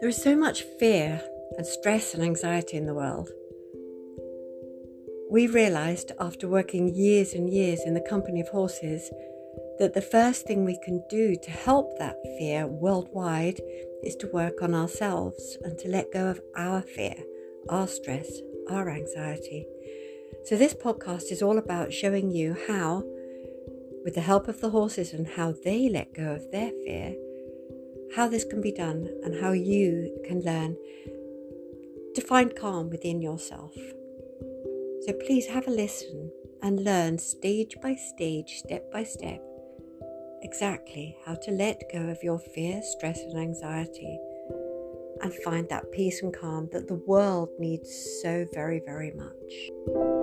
There is so much fear and stress and anxiety in the world. We realised after working years and years in the company of horses that the first thing we can do to help that fear worldwide is to work on ourselves and to let go of our fear, our stress, our anxiety. So, this podcast is all about showing you how, with the help of the horses and how they let go of their fear, how this can be done and how you can learn to find calm within yourself. So please have a listen and learn stage by stage, step by step, exactly how to let go of your fear, stress, and anxiety and find that peace and calm that the world needs so very, very much.